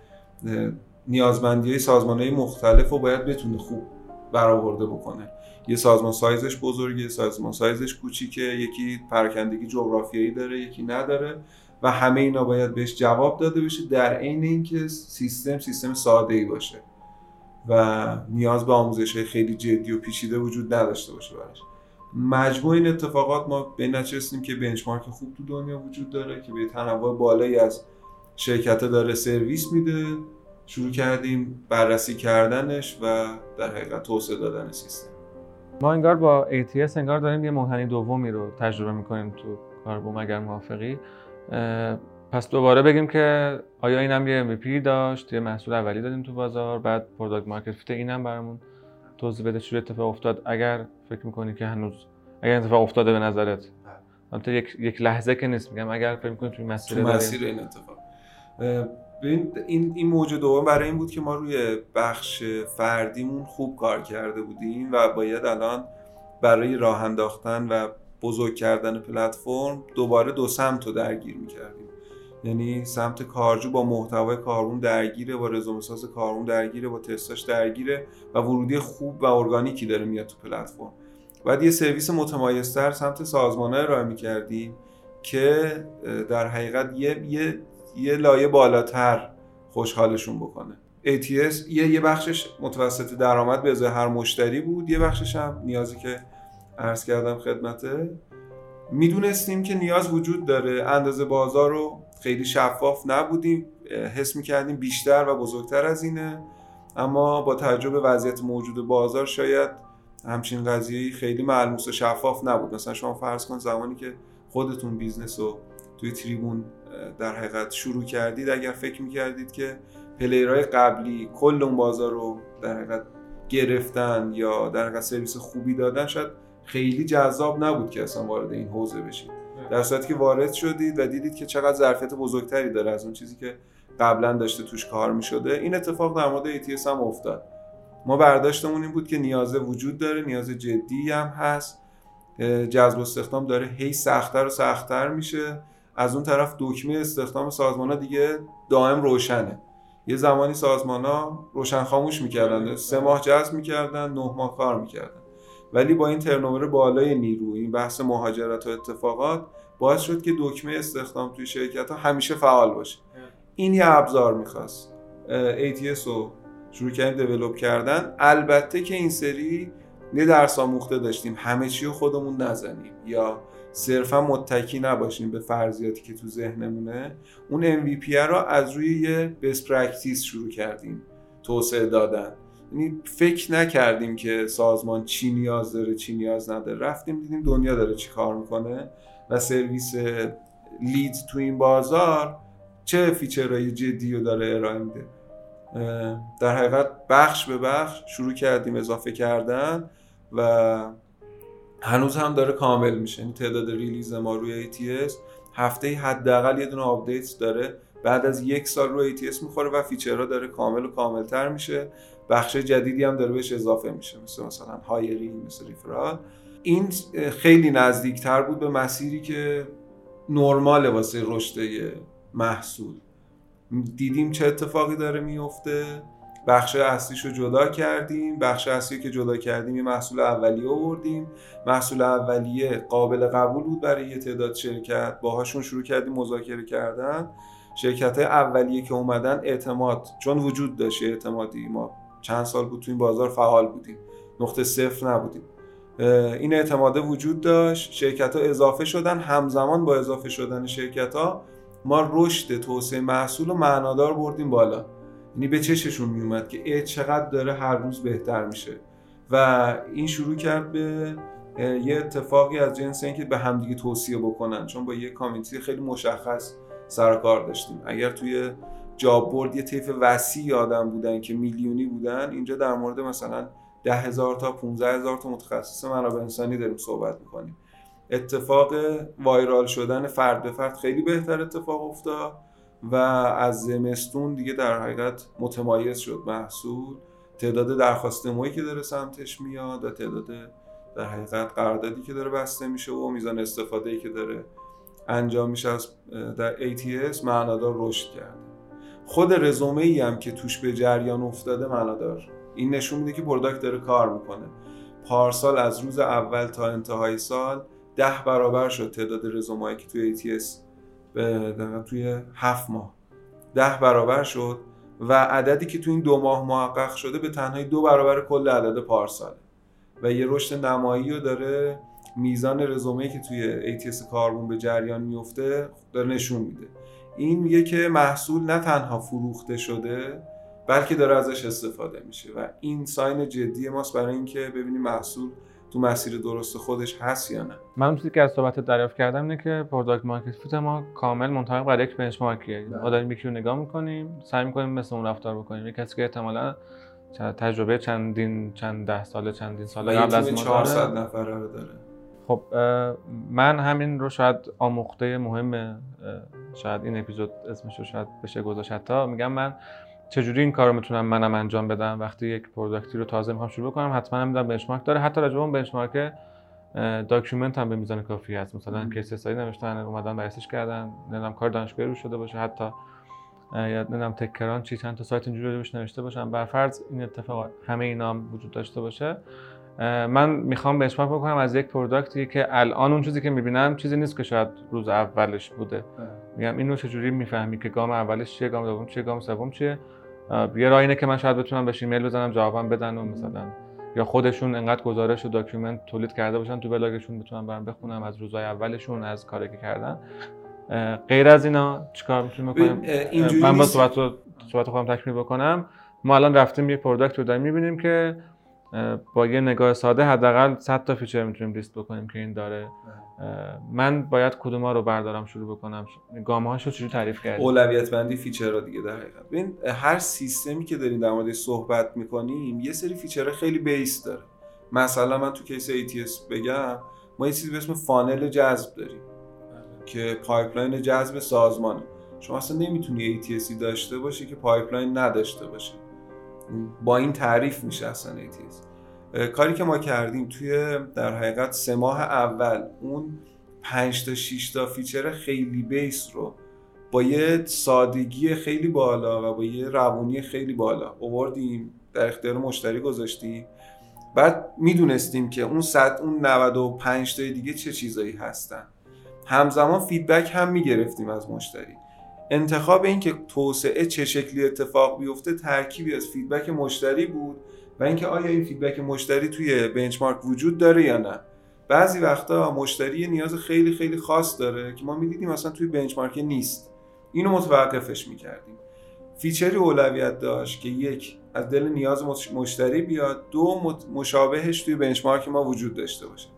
نیازمندی های سازمان های مختلف رو باید بتونه خوب برآورده بکنه. یه سازمان سایزش بزرگه سازمان سایزش کوچیکه یکی پراکندگی جغرافیایی داره یکی نداره و همه اینا باید بهش جواب داده بشه در عین اینکه سیستم سیستم ساده ای باشه. و نیاز به آموزش خیلی جدی و پیچیده وجود نداشته باشه براش مجموع این اتفاقات ما به نچستیم که بنچمارک خوب تو دنیا وجود داره که به تنوع بالایی از شرکت داره سرویس میده شروع کردیم بررسی کردنش و در حقیقت توسعه دادن سیستم. ما انگار با ATS انگار داریم یه منحنی دومی رو تجربه می‌کنیم تو کاربوم اگر موافقی. پس دوباره بگیم که آیا اینم یه MVP داشت یه محصول اولی دادیم تو بازار بعد product market fit اینم برامون توضیح بده چه اتفاق افتاد. اگر فکر می‌کنی که هنوز اگر اتفاق افتاده به نظرت؟ البته یک یک لحظه که نیست میگم اگر فکر می‌کنی توی مسیر تو مسیر این اتفاق. ببین این این موج دوم برای این بود که ما روی بخش فردیمون خوب کار کرده بودیم و باید الان برای راه انداختن و بزرگ کردن پلتفرم دوباره دو سمت رو درگیر می‌کردیم. یعنی سمت کارجو با محتوای کارون درگیره با رزومه ساز کارون درگیره با تستاش درگیره و ورودی خوب و ارگانیکی داره میاد تو پلتفرم. بعد یه سرویس متمایزتر سمت سازمان ارائه می‌کردیم که در حقیقت یه, یه, یه لایه بالاتر خوشحالشون بکنه. ATS یه, یه بخشش متوسط درآمد به ازای هر مشتری بود یه بخشش هم نیازی که عرض کردم خدمته. می‌دونستیم که نیاز وجود داره اندازه بازار رو خیلی شفاف نبودیم. حس می‌کردیم بیشتر و بزرگتر از اینه. اما با توجه به وضعیت موجود بازار شاید همچین قضیه خیلی ملموس و شفاف نبود. مثلا شما فرض کن زمانی که خودتون business رو توی تریبون در حقیقت شروع کردید اگر فکر می‌کردید که player های قبلی کل اون بازار رو در حقیقت گرفتن یا در حقیقت سرویس خوبی دادن شاید خیلی جذاب نبود که اصلا وارد این حوزه بشید. در صورتی که وارد شدید و دیدید که چقدر ظرفیت بزرگتری داره از اون چیزی که قبلا داشته توش کار می شده این اتفاق در مورد ATS هم افتاد. ما برداشتمون این بود که نیازه وجود داره نیاز جدی هم هست. جذب استخدام داره. هی سختتر و سختتر میشه. از اون طرف دکمه استخدام سازمان ها دیگه دائم روشنه. یه زمانی سازمان ها روشن خاموش می‌کردن. سه ماه جذب می‌کردن نه ماه کار می‌کردن. ولی با این ترنومر بالای نیرو این بحث مهاجرت و اتفاقات باعث شد که دکمه استخدام توی شرکت ها همیشه فعال باشه. این یه ابزار می‌خواست. ATS رو شروع کردیم develop کردن. البته که این سری یه درس آموخته داشتیم. همه چی خودمون نزنیم. یا صرفا متکی نباشیم به فرضیاتی که تو ذهنمونه. اون MVP رو از روی یه best practice شروع کردیم. توسعه دادن. یعنی فکر نکردیم که سازمان چی نیاز داره چی نیاز نداره. رفتیم دیدیم دنیا داره چی کار می‌کنه و سرویس lead تو این بازار چه feature های جدی رو داره ارائه میده. در حقیقت بخش به بخش شروع کردیم اضافه کردن و هنوز هم داره کامل میشه. این یعنی تعداد release ما روی ATS هفته حداقل یه دونه update داره. بعد از یک سال روی ATS می‌خوره و feature ها داره کامل و کاملتر میشه. بخش جدیدی هم داره بهش اضافه میشه مثل مثلا هایری مثل referral. این خیلی نزدیکتر بود به مسیری که نرمال واسه رشد محصول. دیدیم چه اتفاقی داره میفته. بخش اصلیش رو جدا کردیم. بخش اصلی که جدا کردیم یه محصول اولیه آوردیم. محصول اولیه قابل قبول بود برای یه تعداد شرکت. باهاشون شروع کردیم مذاکره کردن. شرکت اولیه که اومدن اعتماد چون وجود داشت اعتمادی ما چند سال بود تو این بازار فعال بودیم. نقطه صفر نبودیم. این اعتماده وجود داشت. شرکت ها اضافه شدن. همزمان با اضافه شدن شرکت ها ما رشد توسعه محصول و معنادار بردیم بالا. یعنی به چششون میومد که چقدر داره هر روز بهتر میشه. و این شروع کرد به یه اتفاقی از جنس اینکه به همدیگه توصیه بکنن. چون با یه کامیتی خیلی مشخص سر کار داشتیم. اگر توی جاب بورد یه طیف وسیع آدم بودن که میلیونی بودن اینجا در مورد مثلا ده هزار تا 15 هزار تا متخصص منابع انسانی داریم صحبت می‌کنیم. اتفاق وایرال شدن فرد به فرد خیلی بهتر اتفاق افتاد و از زمستون دیگه در حقیقت متمایز شد محصول. تعداد درخواست مویی که داره سمتش میاد و تعداد در حقیقت قراردادی که داره بسته میشه و میزان استفاده ای که داره انجام میشه از در ATS معنادار رشد کرده. خود رزومه ای هم که توش به جریان افتاده معنادار این نشون میده که پروداکت داره کار می‌کنه. پارسال از روز اول تا انتهای سال ده برابر شد تعداد رزومهایی که توی ATS به توی هفت ماه. ده برابر شد و عددی که تو این دو ماه محقق شده به تنهایی دو برابر کل عدد پارساله. و یه رشد نمایی رو داره میزان رزومه که توی ATS کاربون به جریان میفته داره نشون میده. این میگه که محصول نه تنها فروخته شده بلکه داره ازش استفاده میشه و این sign جدی ماست برای اینکه ببینیم محصول تو مسیر درست خودش هست یا نه. من چیزی که از صحبت دریافت کردم اینه که product market fit ما کامل منطبق بر یک benchmark یه ما داریم یکی رو نگاه می‌کنیم سعی می‌کنیم مثل اون رفتار بکنیم. یک کسی که احتمالاً تجربه چندین چند ده ساله چندین ساله قبل از ما 400 نفره رو داره. خب من همین رو شاید آموخته مهم شاید این اپیزود اسمش رو شاید بشه گذاشت. حتی میگم من چجوری این کار رو می‌تونم منم انجام بدم؟ وقتی یک product ی رو تازه می‌خوام شروع کنم حتما هم میگم benchmark داره. حتی راجع اون benchmark document هم به میزان کافی هست. مثلا case study نوشتن اومدن بررسیش کردن. نمی‌دونم کار دانشگاهی رو شده باشه. حتی یا نمی‌دونم تک‌کرانچی چند تا سایت اینجوری روش نوشته باشم بر فرض این اتفاق همه اینا هم وجود داشته باشه. من می‌خوام benchmark بکنم از یک product ی که الان اون چیزی که می‌بینم چیزی نیست که شاید روز اولش بوده. میگم اینو چجوری می‌فهمی که گام اولش چیه گام دوم چیه گام سوم چیه؟ یه راه اینه که من شاید بتونم بهش ایمیل بزنم جوابم بدن و مثلا یا خودشون انقدر گزارش و document تولید کرده باشن تو بلاگشون بتونم برام بخونم از روزهای اولشون از کاری که کردن. غیر از اینا چیکار می‌تونیم بکنیم؟ من با صحبت رو صحبت خودم تکمیل بکنم. ما الان رفتیم یه product رو داریم می‌بینیم که با یه نگاه ساده حداقل 100 تا feature می‌تونیم لیست بکنیم که این داره. من باید کدوم ها رو بردارم شروع بکنم. گام هاشو چجوری تعریف کردی؟ اولویت بندی feature رو دیگه در حقیقت ببین هر سیستمی که داریم در مورد صحبت می‌کنیم یه سری feature خیلی base داره. مثلا من تو case ATS بگم ما یه چیزی به اسم funnel جذب داریم که pipeline جذب سازمانه. شما اصلا نمی‌تونی ATS ی داشته باشی که pipeline نداشته باشه. با این تعریف میشه اصلا ATS کاری که ما کردیم توی در حقیقت سه ماه اول اون 5 تا 6 تا feature خیلی base رو با یه سادگی خیلی بالا و با یه روونی خیلی بالا اووردیم در اختیار مشتری گذاشتیم. بعد می‌دونستیم که اون صد اون 95 تا دیگه چه چیزایی هستن. همزمان feedback هم می‌گرفتیم از مشتری. انتخاب این که توسعه چه شکلی اتفاق بیفته ترکیبی از feedback مشتری بود. و اینکه آیا این feedback مشتری توی benchmark وجود داره یا نه. بعضی وقتا مشتری نیاز خیلی خیلی خاص داره که ما می‌دیدیم اصلا توی benchmark نیست. اینو متوقفش می‌کردیم. feature ی اولویت داشت که یک از دل نیاز مشتری بیاد. دو مشابهش توی benchmark ما وجود داشته باشه.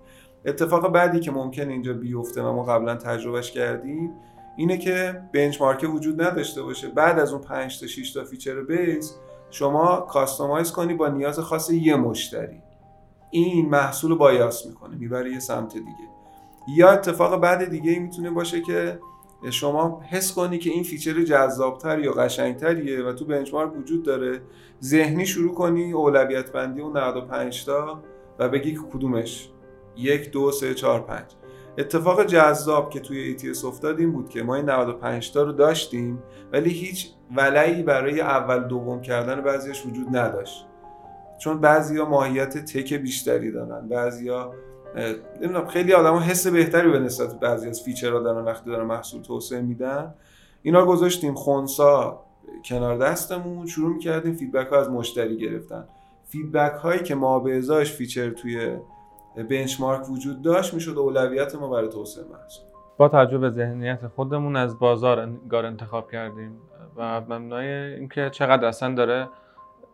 اتفاق بعدی که ممکن اینجا بیفته و ما قبلا تجربهش کردیم اینه که benchmark وجود نداشته باشه. بعد از اون 5 تا 6 تا feature base شما customize کنی با نیاز خاص یه مشتری. این محصول bias می‌کنه می‌بره یه سمت دیگه. یا اتفاق بعد دیگه می‌تونه باشه که شما حس کنی که این feature جذابتر یا قشنگتریه و تو benchmark وجود داره. ذهنی شروع کنی اولویت بندی اون 95 تا و بگی کدومش؟ یک دو سه چهار پنج. اتفاق جذاب که توی ATS افتاد این بود که ما این 95 تا رو داشتیم ولی هیچ ولعی برای اول دوم کردن بعضیش وجود نداشت. چون بعضیا ماهیت tech بیشتری دارن بعضیا نمی‌دونم خیلی آدما حس بهتری به نسبت بعضی از feature ها دارن وقتی دارن محصول توسعه میدن. اینا گذاشتیم خونسا کنار دستمون شروع می‌کردیم feedback ها از مشتری گرفتن. feedback هایی که ما به ازاش feature توی benchmark وجود داشت می‌شد اولویت ما برای توسعه محصول با توجه به ذهنیت خودمون از بازار انگار انتخاب کردیم و مبنای اینکه چقدر اصلا داره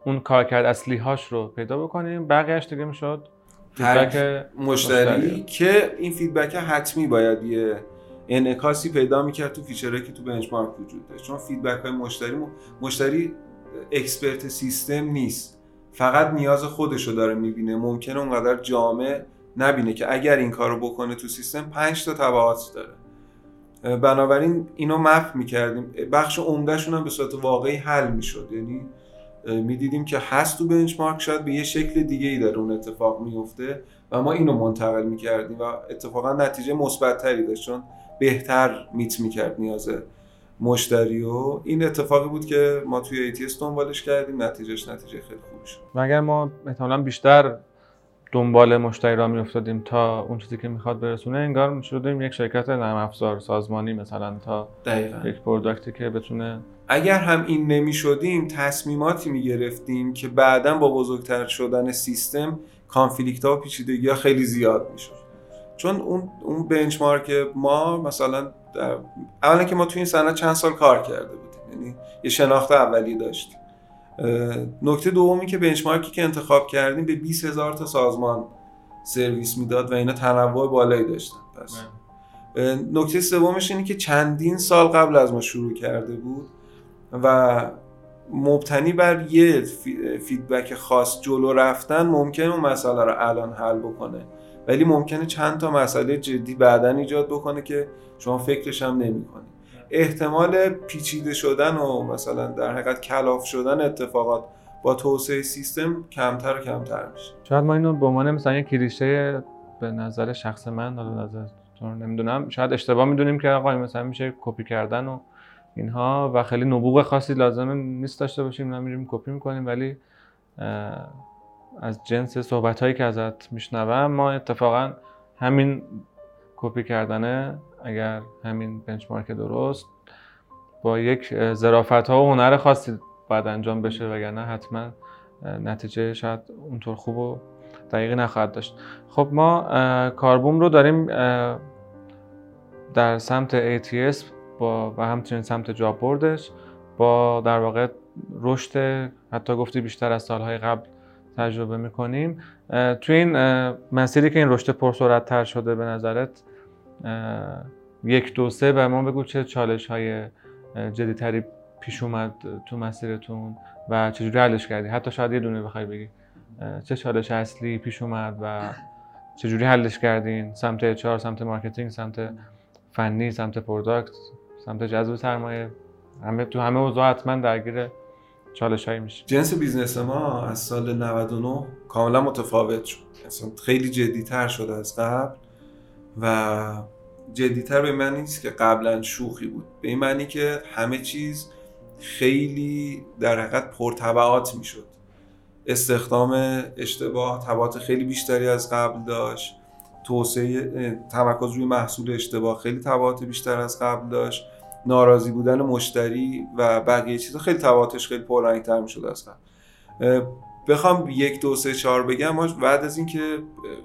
اون کارکرد اصلی هاش رو پیدا بکنیم. بقیهش دیگه می‌شد feedback مشتری که این feedback حتمی باید یه انعکاسی پیدا می‌کرد تو feature هایی که تو benchmark وجود داشت. چون feedback های مشتری مشتری اکسپرت سیستم نیست. فقط نیاز خودش رو داره می‌بینه ممکنه اونقدر جامع نبینه که اگر این کارو بکنه تو سیستم پنج تا تبعات داره. بنابراین اینو مپ می‌کردیم. بخش عمدهشون هم به صورت واقعی حل می‌شد. یعنی می‌دیدیم که هست تو بنچمارک شاید به یه شکل دیگه ای در اون اتفاق میفته و ما اینو منتقل می‌کردیم و اتفاقا نتیجه مثبتتری داشت چون بهتر meet می‌کرد نیاز مشتری و این اتفاقی بود که ما توی ATS دنبالش کردیم نتیجهش نتیجه خیلی خوبی شد و اگر ما احتمالا بیشتر دنبال مشتری را میافتادیم تا اون چیزی که می‌خواد برسونه انگار می‌شدیم یک شرکت نرم افزار سازمانی مثلا تا دقیقا. یک product ی که بتونه اگر هم این نمی‌شدیم تصمیماتی می‌گرفتیم که بعدا با بزرگتر شدن سیستم conflict ها و پیچیدگی ها خیلی زیاد می‌شد چون اون اون بنچمارک ما مثلا در اولا که ما توی این صنعت چند سال کار کرده بودیم. یعنی یه شناخت اولی داشتیم نکته دومی که بنچمارکی که انتخاب کردیم به 20 هزار تا سازمان سرویس می‌داد و اینا تنوع بالایی داشتن پس. نکته سومش اینه که چندین سال قبل از ما شروع کرده بود و مبتنی بر یه فیدبک خاص جلو رفتن ممکن اون مسئله رو الان حل بکنه. ولی ممکنه چند تا مسئله جدی بعدا ایجاد بکنه که شما فکرش هم نمی‌کنید احتمال پیچیده شدن و مثلا در حقیقت کلاف شدن اتفاقات با توسعه سیستم کمتر و کمتر میشه. شاید ما اینو به عنوان مثلا یک کلیشه به نظر شخص من حالا نظر نمی‌دونم شاید اشتباه می‌دونیم که آقا مثلا میشه کپی کردن و اینها و خیلی نبوغ خاصی لازمه نیست داشته باشیم نمیریم کپی می‌کنیم ولی از جنس صحبت هایی که ازت میشنوم ما اتفاقا همین کپی کردنه. اگر همین بنچمارک درست با یک ظرافت ها و هنر خاصی باید انجام بشه وگرنه حتما نتیجه شاید اونطور خوب و دقیقی نخواهد داشت. خب ما کاربوم رو داریم در سمت ATS با و همچنین سمت جاب بردش با در واقع رشد حتی گفتی بیشتر از سالهای قبل تجربه می‌کنیم. توی این مسیری که این رشد پرسرعت تر شده به نظرت یک دو سه به ما بگو چه چالش های جدیتری پیش اومد تو مسیرتون و چجوری حلش کردی؟ حتی شاید یه دونه بخوای بگی. چه چالش اصلی پیش اومد و چجوری حلش کردین؟ سمت HR سمت marketing سمت فنی سمت product سمت جذب سرمایه. همه تو همه اوضاع حتما درگیر چالش هایی میشه. جنس business ما از سال 99 کاملا متفاوت شد. اصلا خیلی جدیتر شده از قبل و جدیتر به معنی نیست که قبلا شوخی بود. به این معنی که همه چیز خیلی در حقیقت پرتبعات می‌شد. استخدام اشتباه تبعات خیلی بیشتری از قبل داشت. توسعه تمرکز روی محصول اشتباه خیلی تبعات بیشتر از قبل داشت. ناراضی بودن مشتری و بقیه چیزا خیلی تبعاتش خیلی پررنگتر می‌شد قبل بخوام یک دو سه چهار بگم ما بعد از اینکه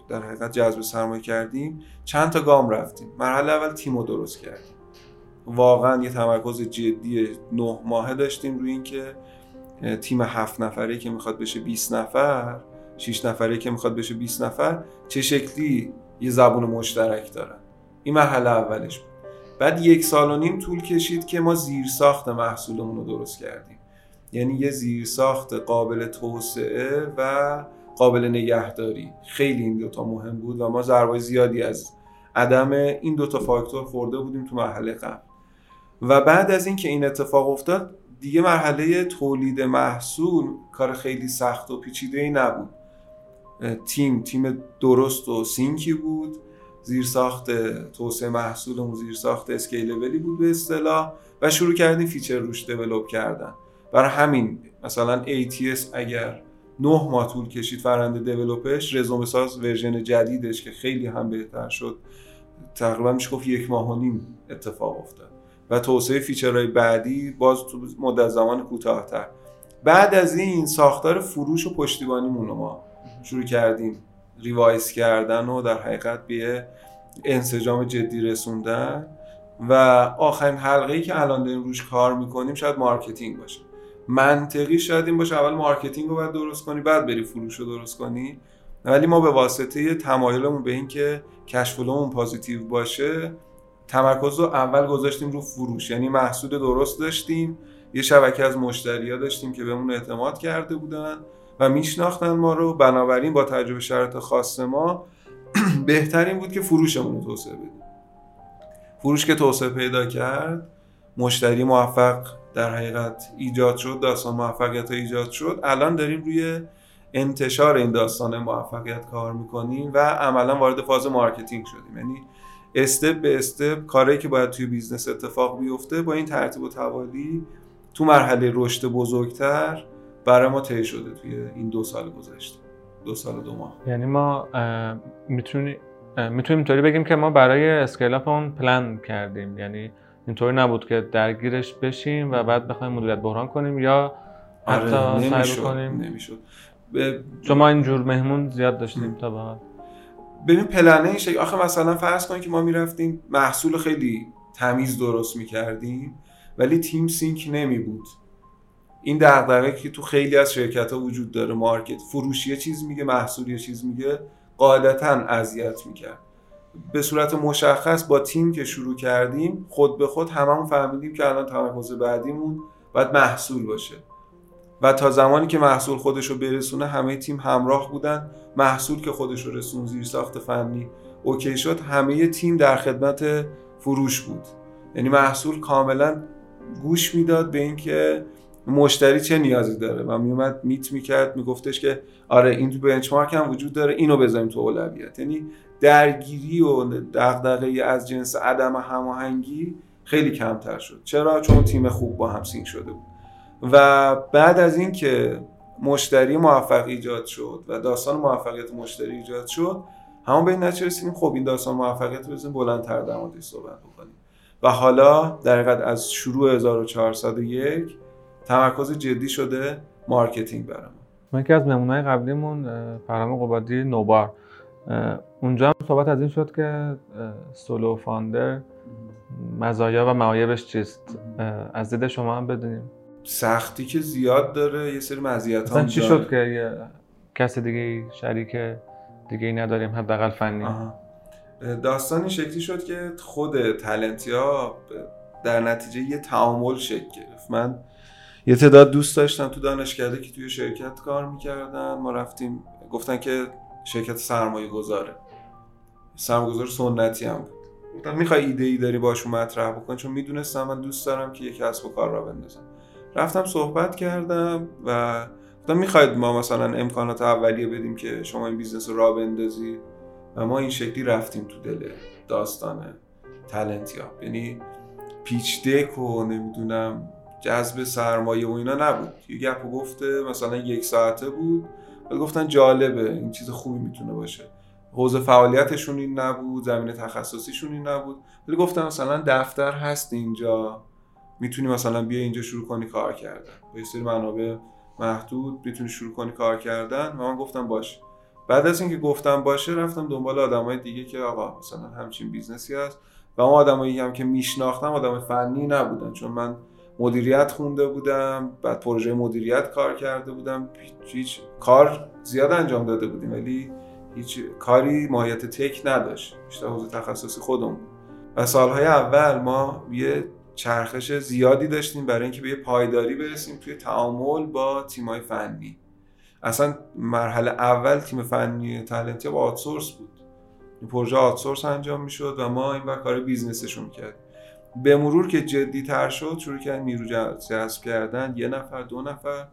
در حقیقت جذب سرمایه کردیم چند تا گام رفتیم. مرحله اول تیم رو درست کردیم. واقعا یه تمرکز جدی نه ماهه داشتیم روی اینکه تیم هفت نفره که می‌خواد بشه 20 نفر 6 نفره که می‌خواد بشه 20 نفر چه شکلی یه زبون مشترک دارن. این مرحله اولش بعد یک سال و نیم طول کشید که ما زیر ساخت محصولمون رو درست کردیم. یعنی یه زیر ساخت قابل توسعه و قابل نگهداری. خیلی این دوتا مهم بود و ما ضربای زیادی از عدم این دوتا فاکتور خورده بودیم تو مرحله قبل. و بعد از اینکه این اتفاق افتاد دیگه مرحله تولید محصول کار خیلی سخت و پیچیده ای نبود تیم تیم درست و sync ی بود. زیر ساخت توسعه محصولمون زیر ساخت scalable ی بود به اصطلاح و شروع کردیم feature روش develop کردن. برای همین مثلا ATS اگر نه ماه طول کشید روند develop ش رزومه ساز version جدیدش که خیلی هم بهتر شد تقریبا میشه گفت یک ماه و نیم اتفاق افتاد. و توسعه feature های بعدی باز تو مدت زمان کوتاهتر. بعد از این ساختار فروش و پشتیبانیمون رو ما شروع کردیم. revise کردن و در حقیقت به انسجام جدی رسوندن و آخرین حلقه ای که الان داریم روش کار می‌کنیم شاید marketing باشه. منطقی شاید این باشه اول marketing رو باید درست کنی بعد بری فروش رو درست کنی. ولی ما به واسطه تمایلمون به اینکه cash flow مون positive باشه تمرکز رو اول گذاشتیم رو فروش. یعنی محصول درست داشتیم یه شبکه از مشتری ها داشتیم که بهمون اعتماد کرده بودن. و میشناختن ما رو. بنابراین با توجه به شرایط خاص ما بهترین بود که فروشمون رو توسعه بدیم. فروش که توسعه پیدا کرد مشتری موفق در حقیقت ایجاد شد داستان موفقیت ایجاد شد. الان داریم روی انتشار این داستان موفقیت کار می‌کنیم و عملا وارد فاز marketing شدیم. یعنی step به step کاری که باید توی business اتفاق بیفته با این ترتیب و توالی تو مرحله رشد بزرگتر برای ما طی شده توی این دو سال گذشته. دو سال دو ماه. یعنی ما می‌تونیم می‌تونیم اینطوری بگیم که ما برای اسکیل اون پلان کردیم. یعنی اینطوری نبود که درگیرش بشیم و بعد بخوایم مدیریت بحران کنیم یا حتی آره سعی کنیم نمی‌شد چون ما اینجور مهمون زیاد داشتیم تا به حال. ببین پلنه این شکل. آخه مثلا فرض کنیم که ما می‌رفتیم محصول خیلی تمیز درست می‌کردیم ولی تیم سینک نمی بود این دغدغه که تو خیلی از شرکت ها وجود داره مارکت فروشی چیز میگه محصولی چیز میگه قاعدتا اذیت می‌کرد. به صورت مشخص با تیم که شروع کردیم خود به خود هممون فهمیدیم که الان تمرکز بعدیمون باید محصول باشه. و تا زمانی که محصول خودش رو برسونه همه تیم همراه بودن. محصول که خودش رو رسون زیر ساخت فنی اوکی شد همه تیم در خدمت فروش بود. یعنی محصول کاملا گوش می‌داد به اینکه مشتری چه نیازی داره؟ و میومد میت می‌کرد میگفتش که آره این تو بنچمارک هم وجود داره اینو بذاریم تو اولویت. یعنی درگیری و دغدغه از جنس عدم هماهنگی خیلی کمتر شد. چرا؟ چون تیم خوب با هم سینک شده بود. و بعد از اینکه مشتری موفق ایجاد شد و داستان موفقیت مشتری ایجاد شد همون به این نتیجه رسیدیم خب این داستان موفقیت رو بزنیم بلندتر در موردش صحبت بکنیم. و حالا در از شروع 1401 تمرکز جدی شده مارکتینگ برام من که از نمونه قبلیمون فرام قبادی نوبار. اونجا هم صحبت از این شد که سولو فاندر مزایا و معایبش چیست؟ از دید شما هم بدونیم. سختی که زیاد داره یه سری مزیت هم چی شد که یه کس دیگه شریک دیگه ای نداریم حداقل فنی؟ داستان این شکلی شد که خود تلنتیا در نتیجه یه تعامل شکل گرفت. من یه تعداد دوست داشتم تو دانشکده که توی شرکت کار می‌کردن. ما رفتیم گفتن که شرکت سرمایه گذاره سرمایه گذار سنتی هم بود. گفتم می‌خوای ایده ای داری باشون مطرح بکن؟ چون می‌دونستم من دوست دارم که یک کسب و کار را بندازم. رفتم صحبت کردم و گفتم می‌خواید ما مثلا امکانات اولیه بدیم که شما این business رو را بندازید و ما این شکلی رفتیم تو دل داستان تلنتیاب. یعنی pitch deck و نمی‌دونم جذب سرمایه و اینا نبود. یه گپ و گفت مثلا یک ساعته بود. و گفتن جالبه این چیز خوبی می‌تونه باشه. حوزه فعالیتشون این نبود زمین تخصصیشون این نبود. ولی گفتن مثلا دفتر هست اینجا. می‌تونی مثلا بیا اینجا شروع کنی کار کردن. با یه سری منابع محدود می‌تونی شروع کنی کار کردن. و من گفتم باشه. بعد از اینکه گفتم باشه رفتم دنبال آدمای دیگه که آقا مثلا همچین business ی هست. و اون آدمایی هم که میشناختم آدم فنی نبودن. چون من مدیریت خونده بودم بعد پروژه مدیریت کار کرده بودم. هیچ کار زیاد انجام داده بودیم ولی هیچ کاری ماهیت تک نداشت. بیشتر حوزه تخصصی خودم و سالهای اول ما یه چرخش زیادی داشتیم برای اینکه به یه پایداری برسیم توی تعامل با تیمای فنی. اصلا مرحله اول تیم فنی تالنتی با آتسورس بود. این پروژه آتسورس انجام می‌شد و ما این کار بیزنسشون کردیم به مرور که جدی تر شد شروع کردن نیرو جذب کردن یه نفر دو نفر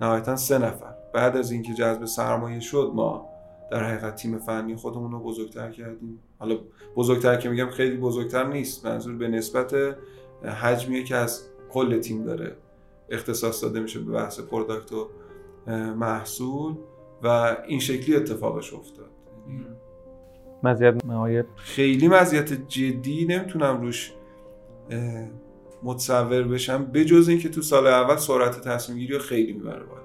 نهایتا سه نفر. بعد از اینکه جذب سرمایه شد ما در حقیقت تیم فنی خودمون رو بزرگتر کردیم. حالا بزرگتر که میگم خیلی بزرگتر نیست. منظور به نسبت حجمیه که از کل تیم داره اختصاص داده میشه به بحث پروداکت و محصول و این شکلی اتفاقش افتاد. مزیت معایب خیلی مزیت جدی نمی‌تونم روش متصور بشم بجز اینکه تو سال اول سرعت تصمیم گیری خیلی می‌بره بالا.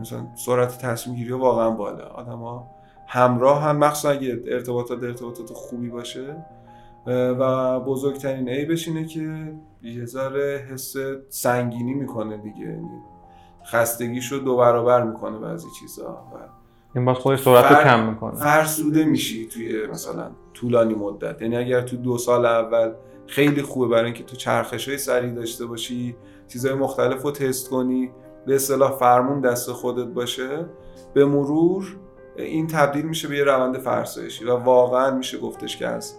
مثلا سرعت تصمیم گیری واقعا بالا. آدما همراه هم مخصوصا اگه ارتباطات ارتباطات خوبی باشه و بزرگترین عیبش اینه که یه ذره حس سنگینی می‌کنه دیگه. یعنی خستگیشو دو برابر می‌کنه بعضی چیزا و این باز خودش سرعت رو کم می‌کنه. فرسوده میشی توی مثلا طولانی مدت. یعنی اگر تو دو سال اول خیلی خوبه برای اینکه تو چرخش های سریع داشته باشی چیزهای مختلف رو تست کنی به اصطلاح فرمون دست خودت باشه. به مرور این تبدیل میشه به یه روند فرسایشی و واقعا میشه گفتش که از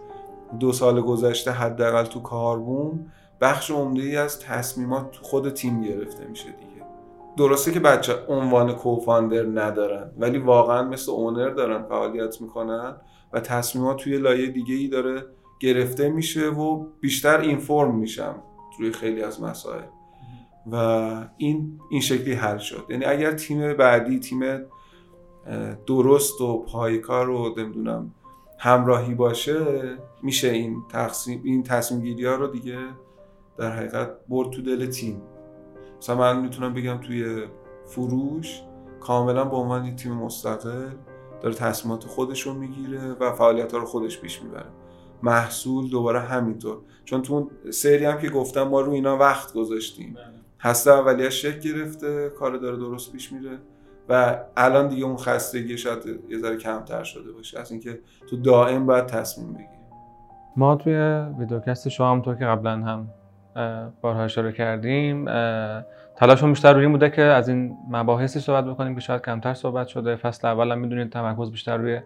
دو سال گذشته حداقل تو کاربوم بخش عمده ای از تصمیمات تو خود تیم گرفته میشه دیگه. درسته که بچه عنوان کوفاندر ندارن ولی واقعا مثل اونر دارن فعالیت می‌کنن و تصمیمات توی لایه دیگه ای داره گرفته میشه و بیشتر اینفورم میشم روی خیلی از مسائل. و این این شکلی حل شد. یعنی اگر تیم بعدی تیم درست و پایکار رو نمی‌دونم همراهی باشه میشه این تقسیم این تصمیم گیری ها رو دیگه در حقیقت برد تو دل تیم. مثلا من می‌تونم بگم توی فروش کاملا به عنوان تیم مستقل داره تصمیمات خودش رو می‌گیره و فعالیت ها رو خودش پیش می‌بره. محصول دوباره همینطور. چون تو اون سری هم که گفتم ما رو اینا وقت گذاشتیم. بله. هسته اولیش شکل گرفته کار داره درست پیش میره و الان دیگه اون خستگی شاید یه ذره کمتر شده باشه. از اینکه تو دائم باید تصمیم بگیری. ما توی ویدیوکست شما همونطور که قبلا هم بارها اشاره کردیم تلاشمون بیشتر روی این بوده که از این مباحثی صحبت بکنیم که شاید کمتر صحبت شده. فصل اول هم می‌دونید تمرکز بیشتر روی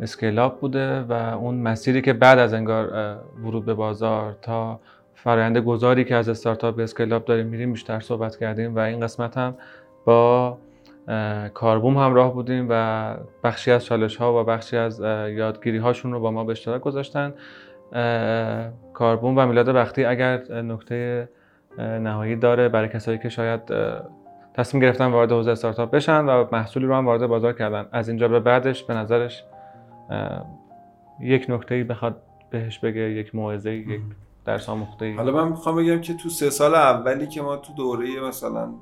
scale-up بوده و اون مسیری که بعد از انگار ورود به بازار تا فرآیند گذاری که از استارتاپ به scale-up داریم میریم بیشتر صحبت کردیم و این قسمت هم با کاربوم همراه بودیم و بخشی از چالش ها و بخشی از یادگیری هاشون رو با ما به اشتراک گذاشتن. کاربوم و میلاد وقتی اگر نکته نهایی داره برای کسایی که شاید تصمیم گرفتن وارد حوزه استارتاپ بشن و محصولی رو هم وارد بازار کردن. از اینجا به بعدش به نظرش یک نکته بخواد بهش بگه یک موعظه یک درس آموخته حالا من می‌خوام بگم که تو سه سال اولی که ما تو دوره مثلا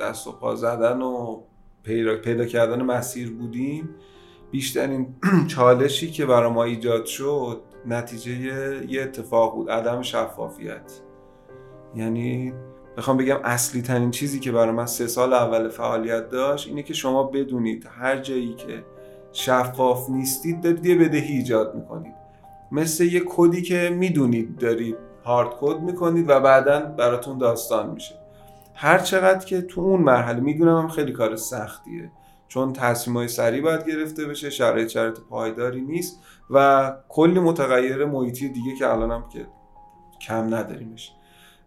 دست و پا زدن و پیدا, پیدا کردن مسیر بودیم بیشترین چالشی که برای ما ایجاد شد نتیجه یه اتفاق بود عدم شفافیت. یعنی بخوام بگم اصلی ترین چیزی که برای من سه سال اول فعالیت داشت اینه که شما بدونید هر جایی که شفاف نیستید دارید یه بدهی ایجاد می‌کنید. مثل یه کدی که می‌دونید دارید هارد کد می‌کنید و بعدا براتون داستان میشه. هر چقدر که تو اون مرحله می‌دونم هم خیلی کار سختیه چون تصمیم های سریع باید گرفته بشه شرایط شرایط پایداری نیست و کلی متغیر محیطی دیگه که الانم که کم نداریمش.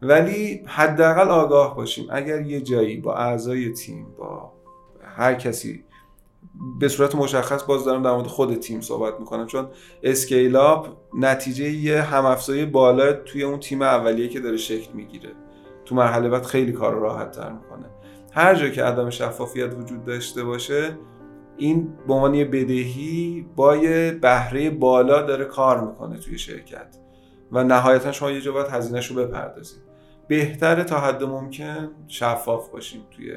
ولی حداقل آگاه باشیم. اگر یه جایی با اعضای تیم با هر کسی به صورت مشخص باز دارم در مورد خود تیم صحبت می‌کنم. چون اسکیل اپ نتیجه یه همافزایی بالا توی اون تیم اولیه که داره شکل می‌گیره. تو مرحله بعد خیلی کار رو راحت تر می‌کنه. هر جا که عدم شفافیت وجود داشته باشه این به عنوان بدهی با یه بهره بالا داره کار می‌کنه توی شرکت. و نهایتا شما یه جا باید هزینهش رو بپردازید. بهتره تا حد ممکن شفاف باشیم توی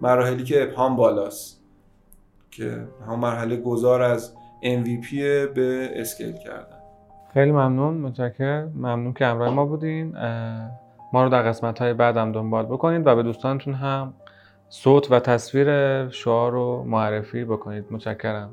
مراحلی که ابهام بالاست. که هم مرحله گذار از MVP به اسکیل کردن. خیلی ممنون متشکرم. ممنون که همراه ما بودین. ما رو در قسمت های بعدم دنبال بکنید و به دوستانتون هم صوت و تصویر شعار رو معرفی بکنید. متشکرم.